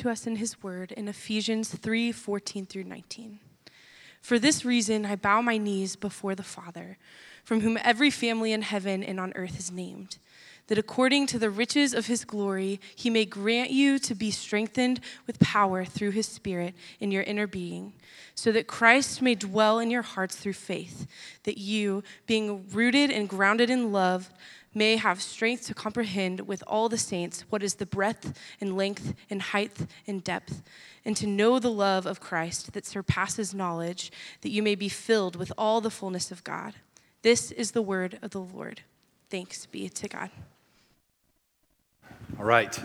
to us in his word in Ephesians 3 14 through 19. For this reason, I bow my knees before the Father, from whom every family in heaven and on earth is named, that according to the riches of his glory, he may grant you to be strengthened with power through his Spirit in your inner being, so that Christ may dwell in your hearts through faith, that you, being rooted and grounded in love, may have strength to comprehend with all the saints what is the breadth and length and height and depth, and to know the love of Christ that surpasses knowledge, that you may be filled with all the fullness of God. This is the word of the Lord. Thanks be to God. All right.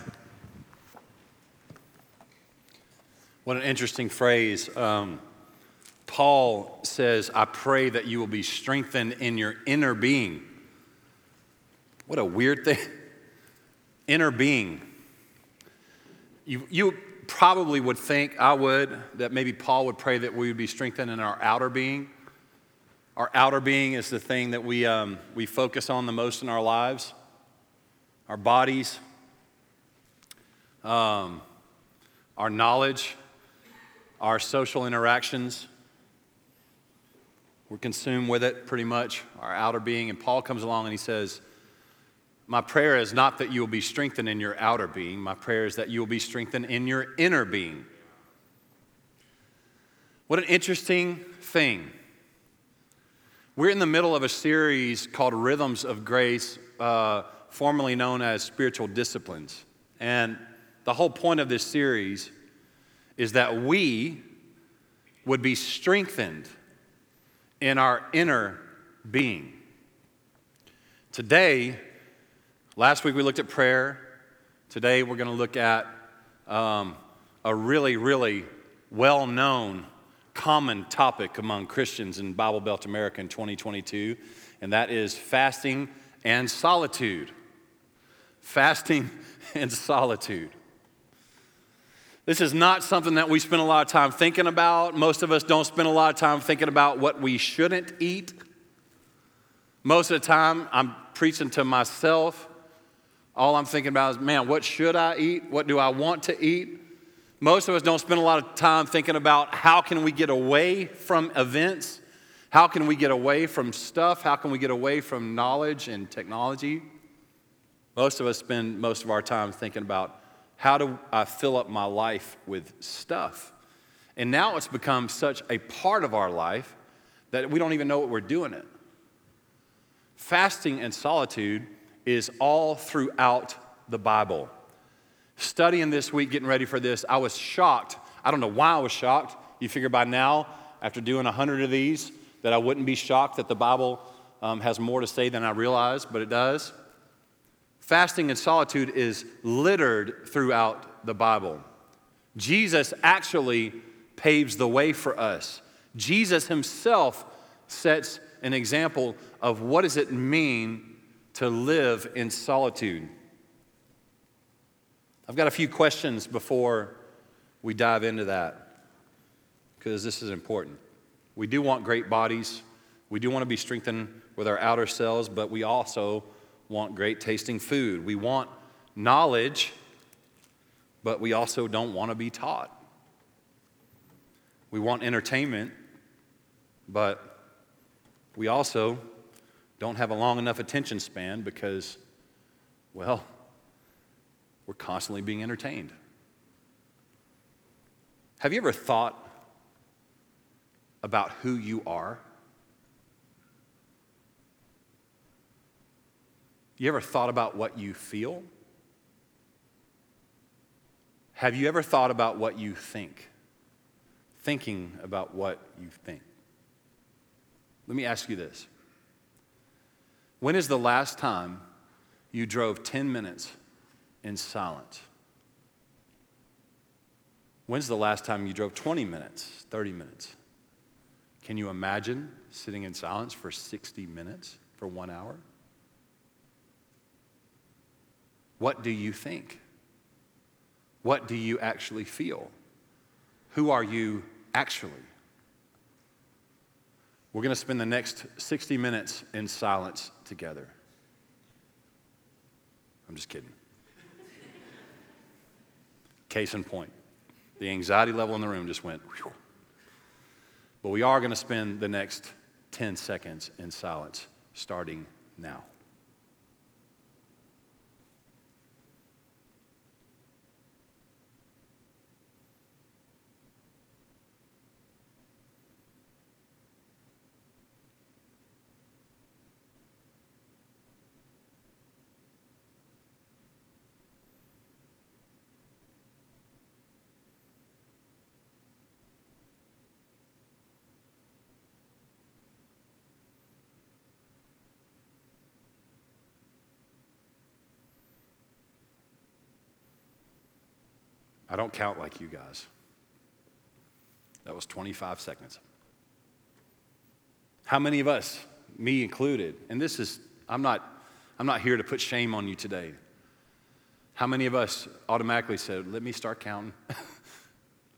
What an interesting phrase. Um, Paul says, I pray that you will be strengthened in your inner being. What a weird thing. Inner being. You, you probably would think, I would, that maybe Paul would pray that we would be strengthened in our outer being. Our outer being is the thing that we, um, we focus on the most in our lives our bodies, um, our knowledge, our social interactions. We're consumed with it pretty much, our outer being. And Paul comes along and he says, my prayer is not that you will be strengthened in your outer being. My prayer is that you will be strengthened in your inner being. What an interesting thing. We're in the middle of a series called Rhythms of Grace, uh, formerly known as Spiritual Disciplines. And the whole point of this series is that we would be strengthened in our inner being. Today, Last week we looked at prayer. Today we're going to look at um, a really, really well known, common topic among Christians in Bible Belt America in 2022, and that is fasting and solitude. Fasting and solitude. This is not something that we spend a lot of time thinking about. Most of us don't spend a lot of time thinking about what we shouldn't eat. Most of the time, I'm preaching to myself all I'm thinking about is, man, what should I eat? What do I want to eat? Most of us don't spend a lot of time thinking about how can we get away from events? How can we get away from stuff? How can we get away from knowledge and technology? Most of us spend most of our time thinking about how do I fill up my life with stuff? And now it's become such a part of our life that we don't even know what we're doing it. Fasting and solitude is all throughout the Bible. Studying this week, getting ready for this, I was shocked. I don't know why I was shocked. You figure by now, after doing a hundred of these, that I wouldn't be shocked that the Bible um, has more to say than I realize, but it does. Fasting and solitude is littered throughout the Bible. Jesus actually paves the way for us. Jesus himself sets an example of what does it mean to live in solitude. I've got a few questions before we dive into that because this is important. We do want great bodies, we do want to be strengthened with our outer selves, but we also want great tasting food. We want knowledge, but we also don't want to be taught. We want entertainment, but we also don't have a long enough attention span because, well, we're constantly being entertained. Have you ever thought about who you are? You ever thought about what you feel? Have you ever thought about what you think? Thinking about what you think. Let me ask you this when is the last time you drove 10 minutes in silence? When's the last time you drove 20 minutes, 30 minutes? Can you imagine sitting in silence for 60 minutes, for one hour? What do you think? What do you actually feel? Who are you actually? We're going to spend the next 60 minutes in silence together. I'm just kidding. Case in point. The anxiety level in the room just went. Whew. But we are going to spend the next 10 seconds in silence starting now. I don't count like you guys. That was 25 seconds. How many of us, me included, and this is, I'm not, I'm not here to put shame on you today. How many of us automatically said, let me start counting? let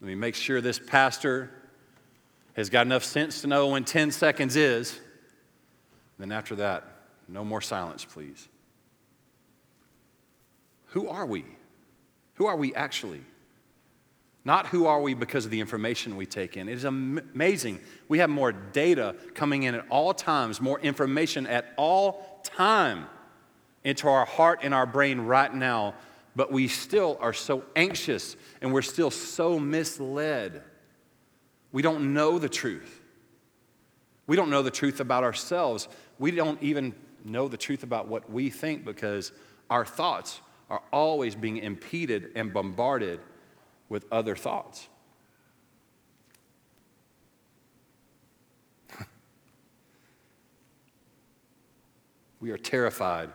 me make sure this pastor has got enough sense to know when 10 seconds is. Then after that, no more silence, please. Who are we? Who are we actually? Not who are we because of the information we take in. It is amazing. We have more data coming in at all times, more information at all time into our heart and our brain right now, but we still are so anxious and we're still so misled. We don't know the truth. We don't know the truth about ourselves. We don't even know the truth about what we think because our thoughts are always being impeded and bombarded with other thoughts. we are terrified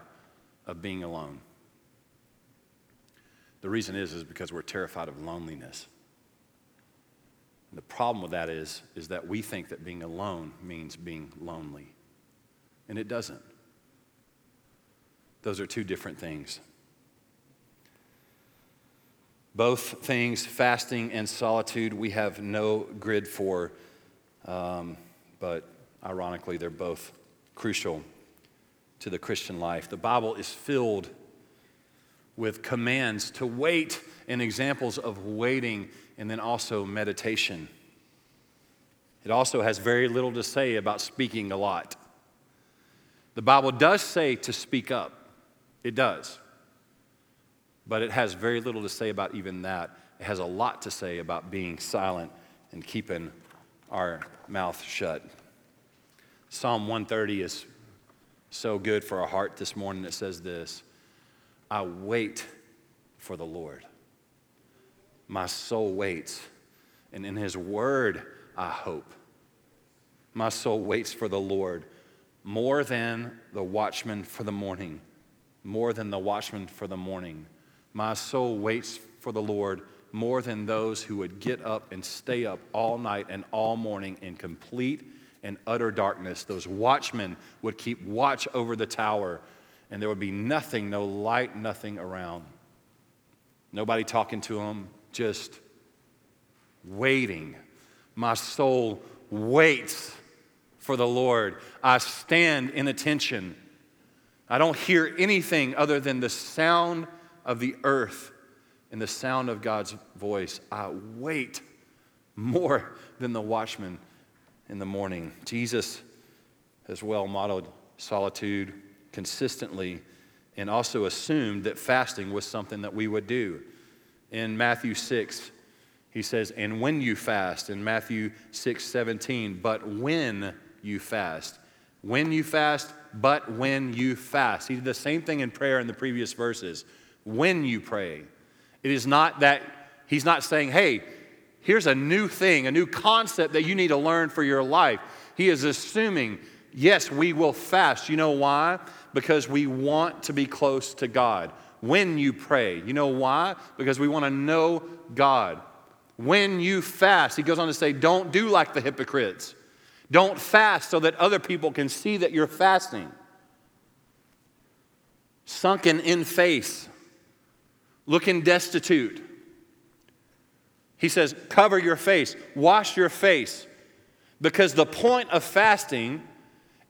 of being alone. The reason is is because we're terrified of loneliness. And the problem with that is is that we think that being alone means being lonely. And it doesn't. Those are two different things. Both things, fasting and solitude, we have no grid for, um, but ironically, they're both crucial to the Christian life. The Bible is filled with commands to wait and examples of waiting, and then also meditation. It also has very little to say about speaking a lot. The Bible does say to speak up, it does. But it has very little to say about even that. It has a lot to say about being silent and keeping our mouth shut. Psalm 130 is so good for our heart this morning. It says this I wait for the Lord. My soul waits, and in his word I hope. My soul waits for the Lord more than the watchman for the morning, more than the watchman for the morning. My soul waits for the Lord more than those who would get up and stay up all night and all morning in complete and utter darkness. Those watchmen would keep watch over the tower, and there would be nothing, no light, nothing around. Nobody talking to them, just waiting. My soul waits for the Lord. I stand in attention. I don't hear anything other than the sound of the earth and the sound of God's voice. I wait more than the watchman in the morning. Jesus has well modeled solitude consistently and also assumed that fasting was something that we would do. In Matthew 6, he says, And when you fast, in Matthew 6 17, but when you fast. When you fast, but when you fast. He did the same thing in prayer in the previous verses when you pray. It is not that he's not saying, hey, here's a new thing, a new concept that you need to learn for your life. He is assuming, yes, we will fast. You know why? Because we want to be close to God. When you pray, you know why? Because we want to know God. When you fast, he goes on to say, don't do like the hypocrites. Don't fast so that other people can see that you're fasting. Sunken in face, looking destitute. He says, cover your face, wash your face, because the point of fasting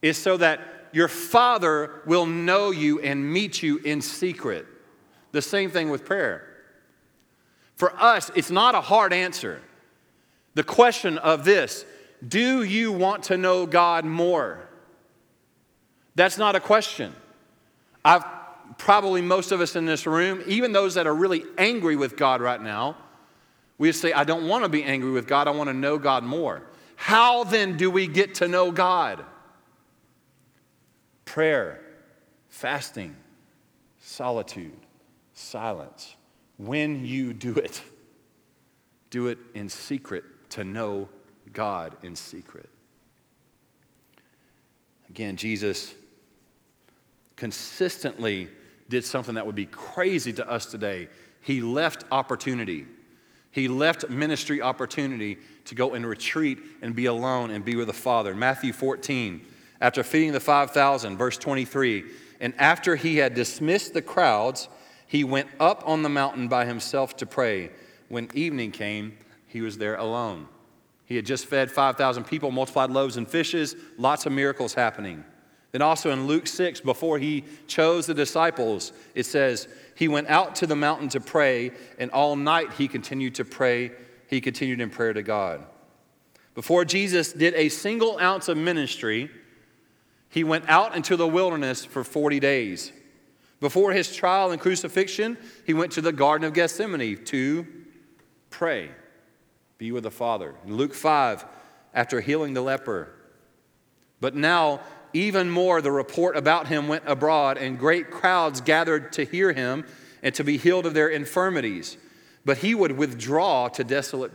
is so that your Father will know you and meet you in secret. The same thing with prayer. For us, it's not a hard answer. The question of this do you want to know God more? That's not a question. I've probably most of us in this room, even those that are really angry with God right now, we say, I don't want to be angry with God, I want to know God more. How then do we get to know God? Prayer, fasting, solitude, silence. When you do it, do it in secret to know God in secret. Again, Jesus consistently did something that would be crazy to us today. He left opportunity. He left ministry opportunity to go and retreat and be alone and be with the Father. Matthew 14, after feeding the 5,000, verse 23, and after he had dismissed the crowds, he went up on the mountain by himself to pray. When evening came, he was there alone. He had just fed 5,000 people, multiplied loaves and fishes, lots of miracles happening. Then also in Luke 6, before he chose the disciples, it says, He went out to the mountain to pray, and all night he continued to pray. He continued in prayer to God. Before Jesus did a single ounce of ministry, he went out into the wilderness for 40 days. Before his trial and crucifixion, he went to the Garden of Gethsemane to pray, be with the Father. In Luke 5, after healing the leper. But now even more, the report about him went abroad, and great crowds gathered to hear him and to be healed of their infirmities. But he would withdraw to desolate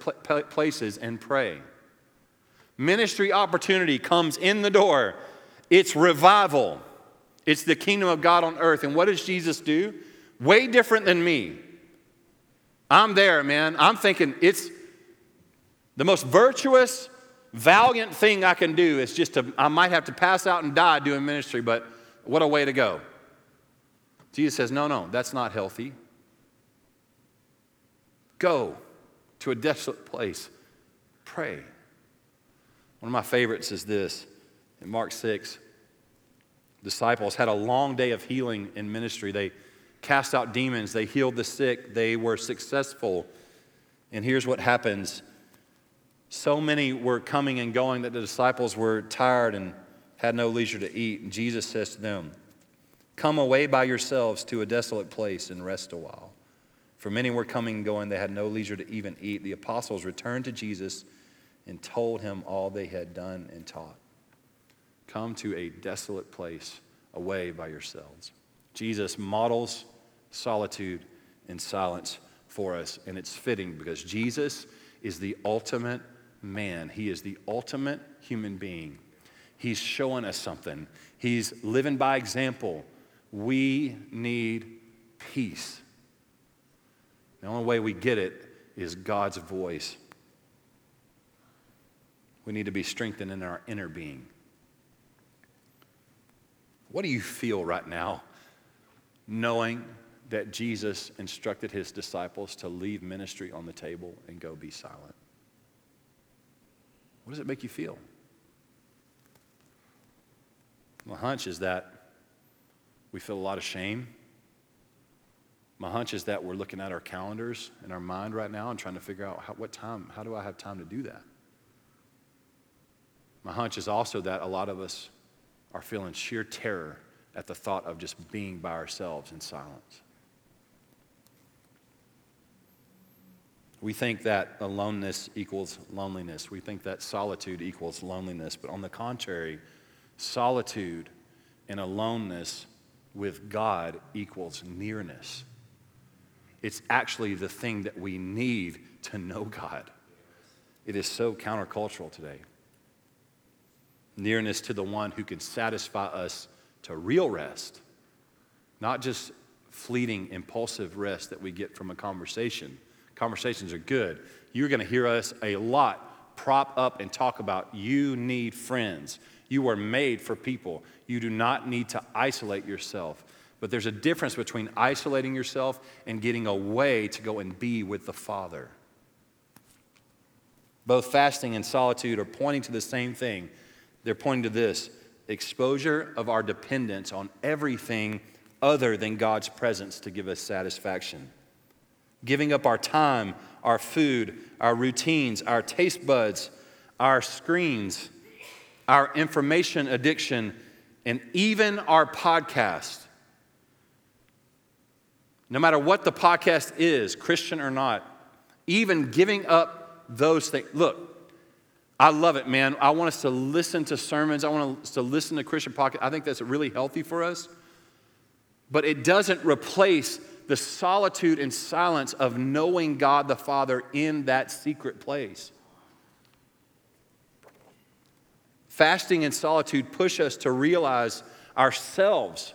places and pray. Ministry opportunity comes in the door. It's revival. It's the kingdom of God on earth. And what does Jesus do? Way different than me. I'm there, man. I'm thinking it's the most virtuous, valiant thing I can do is just to, I might have to pass out and die doing ministry, but what a way to go. Jesus says, No, no, that's not healthy. Go to a desolate place, pray. One of my favorites is this in Mark 6. Disciples had a long day of healing in ministry. They cast out demons, they healed the sick, they were successful. And here's what happens so many were coming and going that the disciples were tired and had no leisure to eat. And Jesus says to them, Come away by yourselves to a desolate place and rest a while. For many were coming and going, they had no leisure to even eat. The apostles returned to Jesus and told him all they had done and taught. Come to a desolate place away by yourselves. Jesus models solitude and silence for us, and it's fitting because Jesus is the ultimate man. He is the ultimate human being. He's showing us something, he's living by example. We need peace. The only way we get it is God's voice. We need to be strengthened in our inner being. What do you feel right now knowing that Jesus instructed his disciples to leave ministry on the table and go be silent? What does it make you feel? My hunch is that we feel a lot of shame. My hunch is that we're looking at our calendars in our mind right now and trying to figure out how, what time, how do I have time to do that? My hunch is also that a lot of us are feeling sheer terror at the thought of just being by ourselves in silence. We think that aloneness equals loneliness. We think that solitude equals loneliness. But on the contrary, solitude and aloneness with God equals nearness. It's actually the thing that we need to know God. It is so countercultural today. Nearness to the one who can satisfy us to real rest, not just fleeting, impulsive rest that we get from a conversation Conversations are good. You're going to hear us a lot prop up and talk about you need friends. You are made for people. You do not need to isolate yourself. But there's a difference between isolating yourself and getting away to go and be with the Father. Both fasting and solitude are pointing to the same thing. They're pointing to this exposure of our dependence on everything other than God's presence to give us satisfaction. Giving up our time, our food, our routines, our taste buds, our screens, our information addiction, and even our podcast. No matter what the podcast is, Christian or not, even giving up those things. Look, I love it, man. I want us to listen to sermons. I want us to listen to Christian podcast. I think that's really healthy for us. But it doesn't replace the solitude and silence of knowing God the Father in that secret place. Fasting and solitude push us to realize ourselves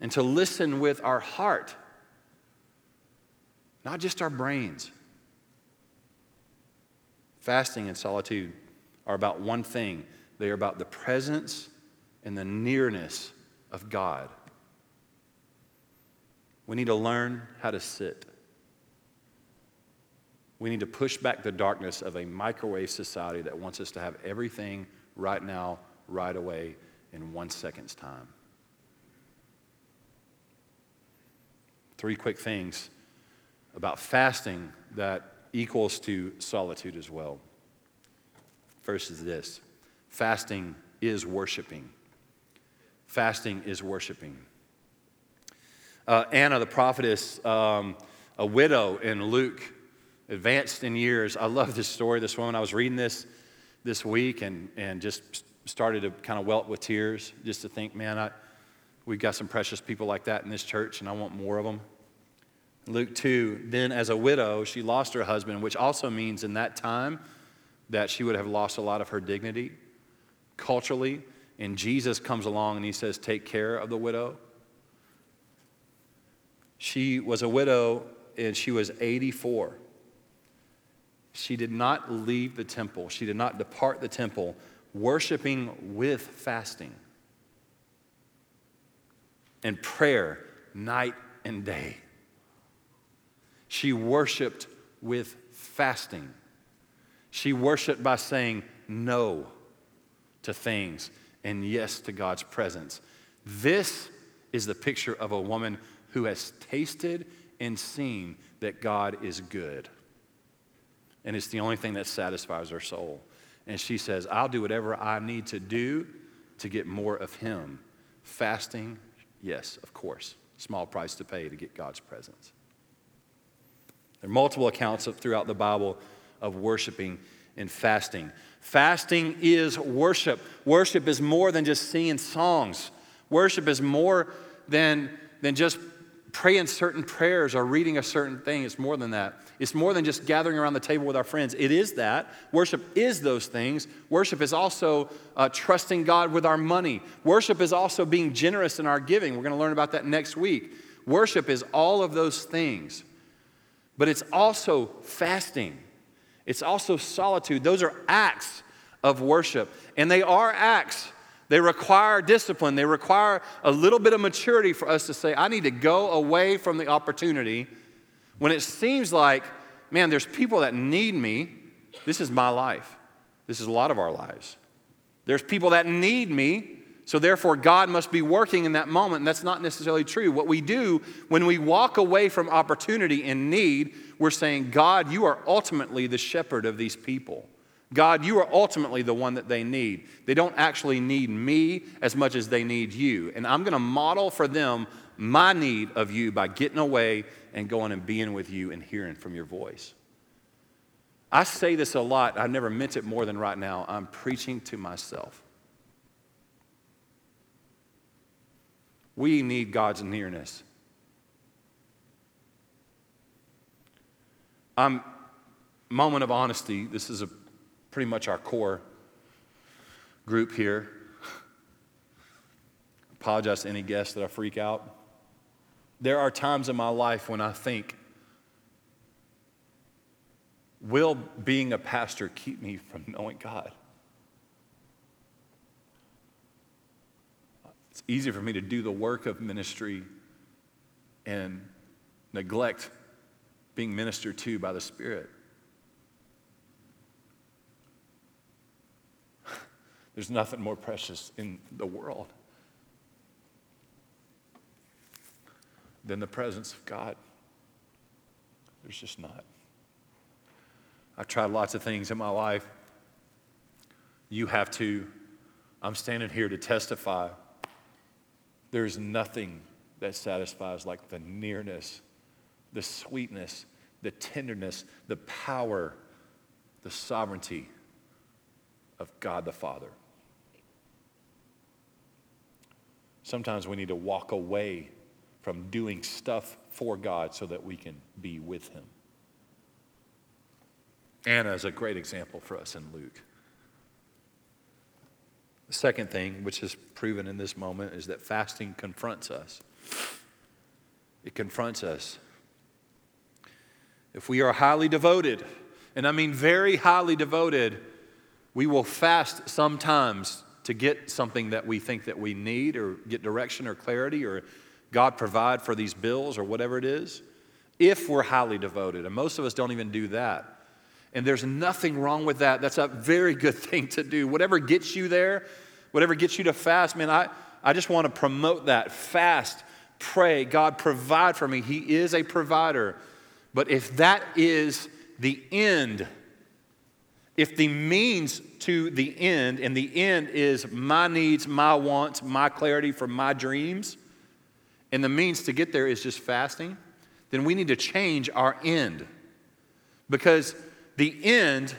and to listen with our heart, not just our brains. Fasting and solitude are about one thing they are about the presence and the nearness of God. We need to learn how to sit. We need to push back the darkness of a microwave society that wants us to have everything right now, right away, in one second's time. Three quick things about fasting that equals to solitude as well. First is this fasting is worshiping. Fasting is worshiping. Uh, Anna, the prophetess, um, a widow in Luke, advanced in years. I love this story. This woman, I was reading this this week and, and just started to kind of welt with tears just to think, man, I, we've got some precious people like that in this church and I want more of them. Luke 2, then as a widow, she lost her husband, which also means in that time that she would have lost a lot of her dignity culturally. And Jesus comes along and he says, Take care of the widow. She was a widow and she was 84. She did not leave the temple, she did not depart the temple, worshiping with fasting and prayer night and day. She worshiped with fasting. She worshiped by saying no to things and yes to God's presence. This is the picture of a woman who has tasted and seen that God is good. And it's the only thing that satisfies her soul. And she says, I'll do whatever I need to do to get more of Him. Fasting, yes, of course. Small price to pay to get God's presence. There are multiple accounts of, throughout the Bible of worshiping and fasting. Fasting is worship. Worship is more than just singing songs. Worship is more than, than just praying certain prayers or reading a certain thing. It's more than that. It's more than just gathering around the table with our friends. It is that. Worship is those things. Worship is also uh, trusting God with our money. Worship is also being generous in our giving. We're going to learn about that next week. Worship is all of those things, but it's also fasting. It's also solitude. Those are acts of worship, and they are acts they require discipline. They require a little bit of maturity for us to say, I need to go away from the opportunity when it seems like, man, there's people that need me. This is my life. This is a lot of our lives. There's people that need me, so therefore God must be working in that moment. And that's not necessarily true. What we do when we walk away from opportunity and need, we're saying, God, you are ultimately the shepherd of these people. God, you are ultimately the one that they need. They don't actually need me as much as they need you. And I'm going to model for them my need of you by getting away and going and being with you and hearing from your voice. I say this a lot. I've never meant it more than right now. I'm preaching to myself. We need God's nearness. I'm moment of honesty. This is a pretty much our core group here. Apologize to any guests that I freak out. There are times in my life when I think, will being a pastor keep me from knowing God? It's easy for me to do the work of ministry and neglect being ministered to by the Spirit. There's nothing more precious in the world than the presence of God. There's just not. I've tried lots of things in my life. You have to. I'm standing here to testify. There's nothing that satisfies like the nearness, the sweetness, the tenderness, the power, the sovereignty of God the Father. Sometimes we need to walk away from doing stuff for God so that we can be with Him. Anna is a great example for us in Luke. The second thing, which is proven in this moment, is that fasting confronts us. It confronts us. If we are highly devoted, and I mean very highly devoted, we will fast sometimes to get something that we think that we need or get direction or clarity or God provide for these bills or whatever it is. If we're highly devoted, and most of us don't even do that. And there's nothing wrong with that. That's a very good thing to do. Whatever gets you there, whatever gets you to fast, man, I, I just want to promote that. Fast, pray, God provide for me. He is a provider. But if that is the end, if the means to the end, and the end is my needs, my wants, my clarity for my dreams, and the means to get there is just fasting, then we need to change our end. Because the end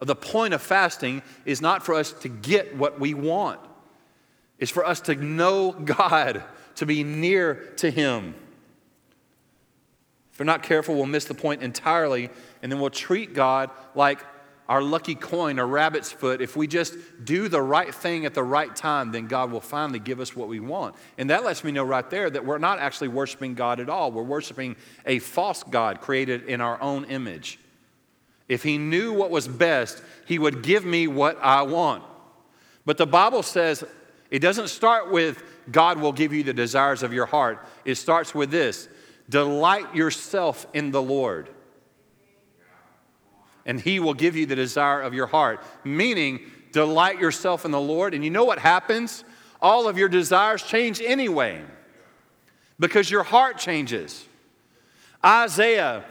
of the point of fasting is not for us to get what we want, it's for us to know God, to be near to Him. If we're not careful, we'll miss the point entirely, and then we'll treat God like our lucky coin, a rabbit's foot. If we just do the right thing at the right time, then God will finally give us what we want. And that lets me know right there that we're not actually worshiping God at all. We're worshiping a false God created in our own image. If He knew what was best, He would give me what I want. But the Bible says it doesn't start with God will give you the desires of your heart, it starts with this delight yourself in the Lord. And he will give you the desire of your heart. Meaning, delight yourself in the Lord. And you know what happens? All of your desires change anyway because your heart changes. Isaiah,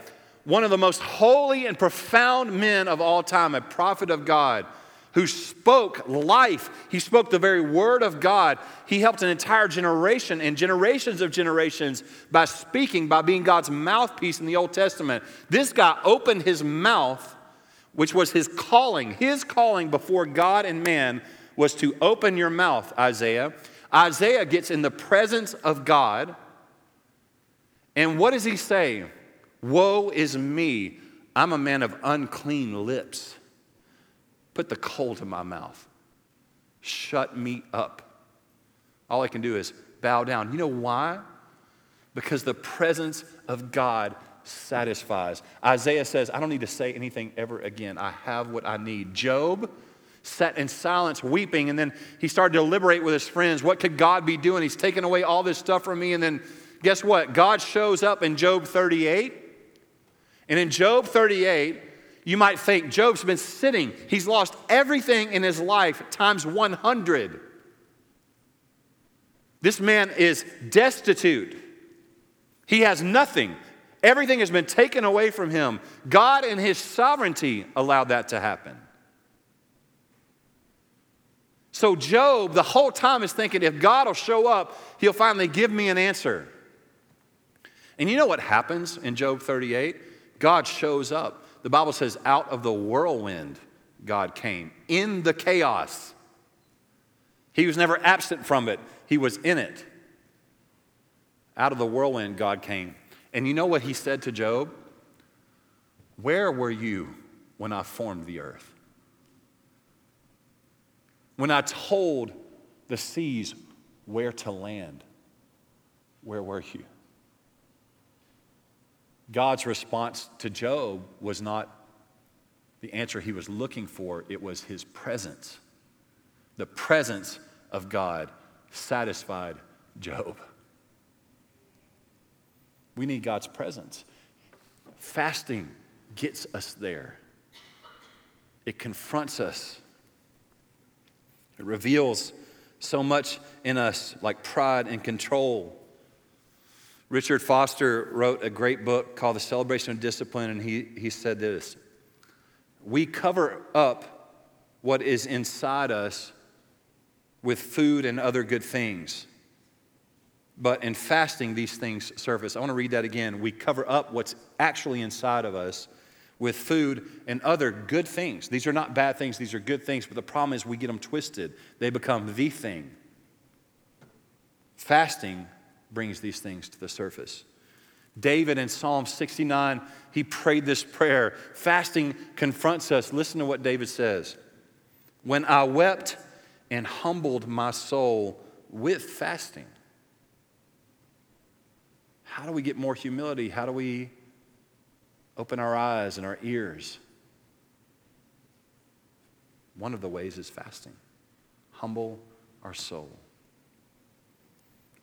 one of the most holy and profound men of all time, a prophet of God, who spoke life. He spoke the very word of God. He helped an entire generation and generations of generations by speaking, by being God's mouthpiece in the Old Testament. This guy opened his mouth, which was his calling. His calling before God and man was to open your mouth, Isaiah. Isaiah gets in the presence of God. And what does he say? Woe is me. I'm a man of unclean lips. Put the coal to my mouth. Shut me up. All I can do is bow down. You know why? Because the presence of God satisfies. Isaiah says, I don't need to say anything ever again. I have what I need. Job sat in silence, weeping, and then he started to deliberate with his friends. What could God be doing? He's taken away all this stuff from me. And then guess what? God shows up in Job 38. And in Job 38, you might think Job's been sitting, he's lost everything in his life times 100. This man is destitute. He has nothing. Everything has been taken away from him. God, in his sovereignty, allowed that to happen. So, Job, the whole time, is thinking if God will show up, he'll finally give me an answer. And you know what happens in Job 38? God shows up. The Bible says, out of the whirlwind, God came in the chaos. He was never absent from it, He was in it. Out of the whirlwind, God came. And you know what He said to Job? Where were you when I formed the earth? When I told the seas where to land, where were you? God's response to Job was not the answer he was looking for, it was his presence. The presence of God satisfied Job. We need God's presence. Fasting gets us there, it confronts us, it reveals so much in us, like pride and control Richard Foster wrote a great book called The Celebration of Discipline, and he, he said this We cover up what is inside us with food and other good things. But in fasting, these things surface. I want to read that again. We cover up what's actually inside of us with food and other good things. These are not bad things, these are good things, but the problem is we get them twisted. They become the thing. Fasting brings these things to the surface. David in Psalm 69, he prayed this prayer. Fasting confronts us. Listen to what David says When I wept and humbled my soul with fasting. How do we get more humility? How do we open our eyes and our ears? One of the ways is fasting. Humble our soul.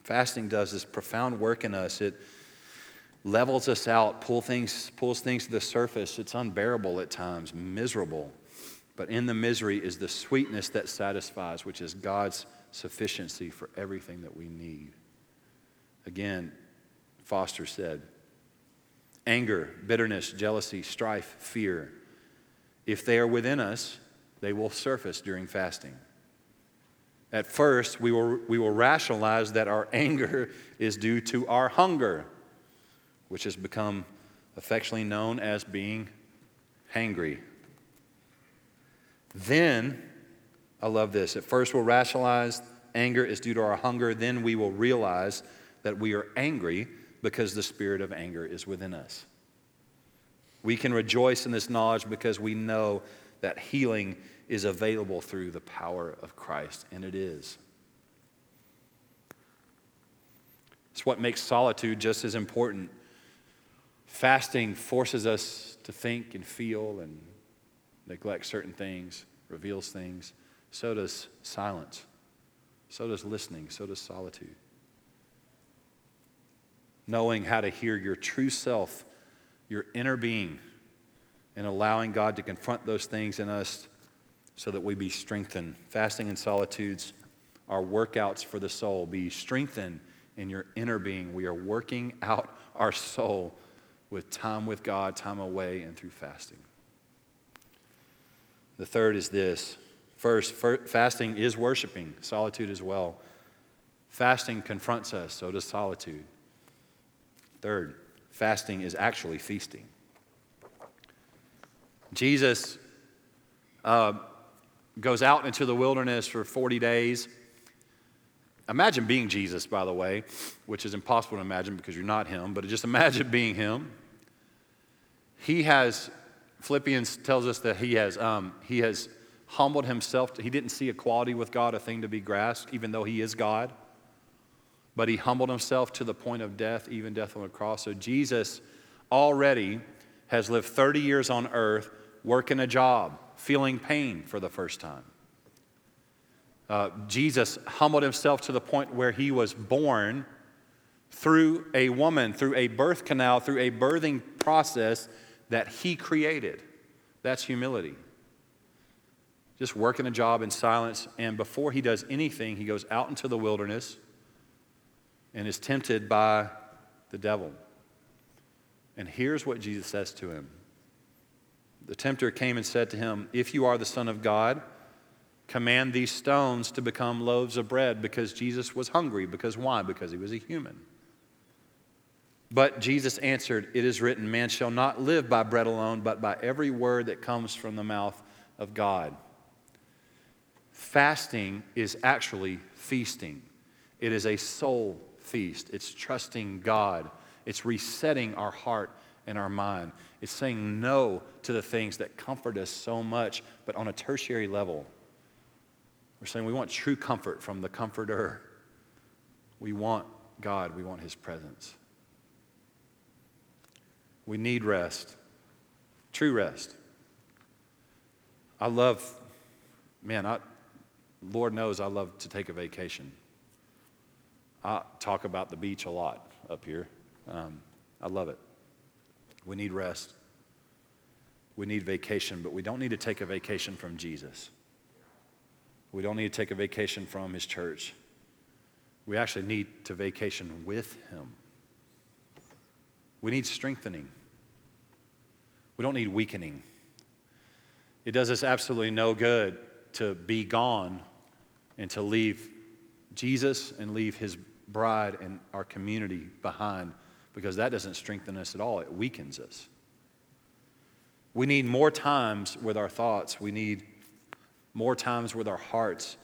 Fasting does this profound work in us. It levels us out, pull things, pulls things to the surface. It's unbearable at times, miserable. But in the misery is the sweetness that satisfies, which is God's sufficiency for everything that we need. Again, Foster said anger, bitterness, jealousy, strife, fear, if they are within us, they will surface during fasting. At first, we will, we will rationalize that our anger is due to our hunger, which has become affectionately known as being hangry. Then, I love this. At first, we'll rationalize anger is due to our hunger. Then we will realize that we are angry because the spirit of anger is within us. We can rejoice in this knowledge because we know that healing is available through the power of Christ, and it is. It's what makes solitude just as important. Fasting forces us to think and feel and neglect certain things, reveals things. So does silence. So does listening. So does solitude. Knowing how to hear your true self, your inner being, and allowing God to confront those things in us so that we be strengthened. Fasting and solitudes are workouts for the soul. Be strengthened in your inner being. We are working out our soul with time with God, time away, and through fasting. The third is this first, fasting is worshiping, solitude as well. Fasting confronts us, so does solitude. Third, fasting is actually feasting. Jesus uh, goes out into the wilderness for 40 days. Imagine being Jesus, by the way, which is impossible to imagine because you're not him, but just imagine being him. He has, Philippians tells us that he has, um, he has humbled himself. He didn't see equality with God a thing to be grasped, even though he is God. But he humbled himself to the point of death, even death on the cross. So Jesus already has lived 30 years on earth working a job feeling pain for the first time. Uh, Jesus humbled himself to the point where he was born through a woman, through a birth canal, through a birthing process that he created. That's humility. Just working a job in silence, and before he does anything, he goes out into the wilderness and is tempted by the devil. And here's what Jesus says to him the tempter came and said to him, If you are the Son of God, command these stones to become loaves of bread because Jesus was hungry. Because why? Because he was a human. But Jesus answered, It is written, Man shall not live by bread alone, but by every word that comes from the mouth of God. Fasting is actually feasting, it is a soul feast. It's trusting God, it's resetting our heart and our mind. It's saying no to the things that comfort us so much, but on a tertiary level. We're saying we want true comfort from the comforter. We want God, we want His presence. We need rest, true rest. I love, man, I, Lord knows I love to take a vacation. I talk about the beach a lot up here. Um, I love it. We need rest. We need vacation, but we don't need to take a vacation from Jesus. We don't need to take a vacation from his church. We actually need to vacation with him. We need strengthening. We don't need weakening. It does us absolutely no good to be gone and to leave Jesus and leave his bride and our community behind because that doesn't strengthen us at all. It weakens us. We need more times with our thoughts. We need more times with our hearts.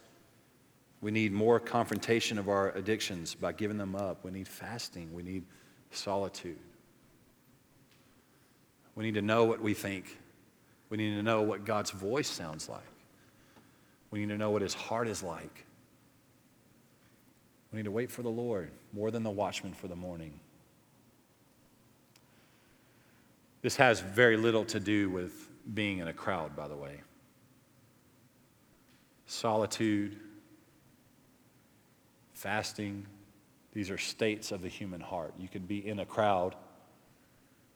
We need more confrontation of our addictions by giving them up. We need fasting. We need solitude. We need to know what we think. We need to know what God's voice sounds like. We need to know what his heart is like. We need to wait for the Lord more than the watchman for the morning. This has very little to do with being in a crowd, by the way. Solitude, fasting, these are states of the human heart. You could be in a crowd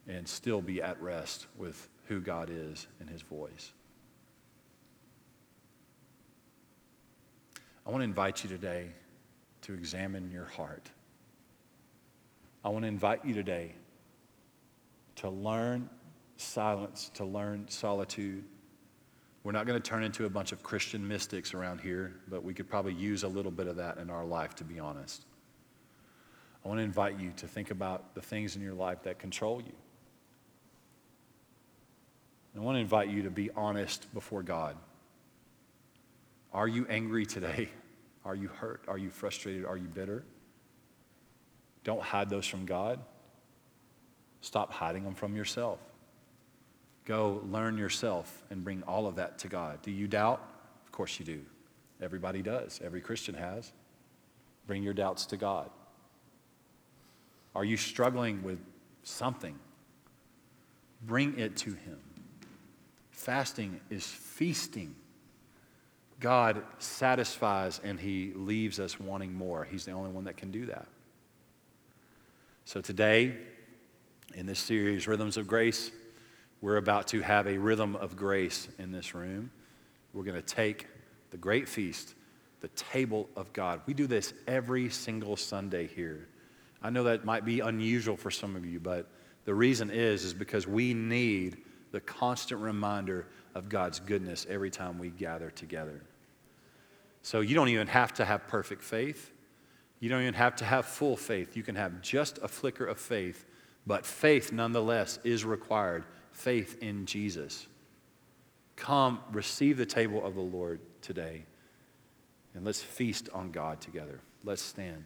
and still be at rest with who God is and his voice. I want to invite you today to examine your heart. I want to invite you today to learn silence, to learn solitude. We're not going to turn into a bunch of Christian mystics around here, but we could probably use a little bit of that in our life, to be honest. I want to invite you to think about the things in your life that control you. I want to invite you to be honest before God. Are you angry today? Are you hurt? Are you frustrated? Are you bitter? Don't hide those from God. Stop hiding them from yourself. Go learn yourself and bring all of that to God. Do you doubt? Of course you do. Everybody does. Every Christian has. Bring your doubts to God. Are you struggling with something? Bring it to Him. Fasting is feasting. God satisfies and He leaves us wanting more. He's the only one that can do that. So today, in this series, Rhythms of Grace, we're about to have a rhythm of grace in this room. We're going to take the great feast, the table of God. We do this every single Sunday here. I know that might be unusual for some of you, but the reason is is because we need the constant reminder of God's goodness every time we gather together. So you don't even have to have perfect faith. You don't even have to have full faith. You can have just a flicker of faith but faith, nonetheless, is required faith in Jesus. Come, receive the table of the Lord today, and let's feast on God together. Let's stand.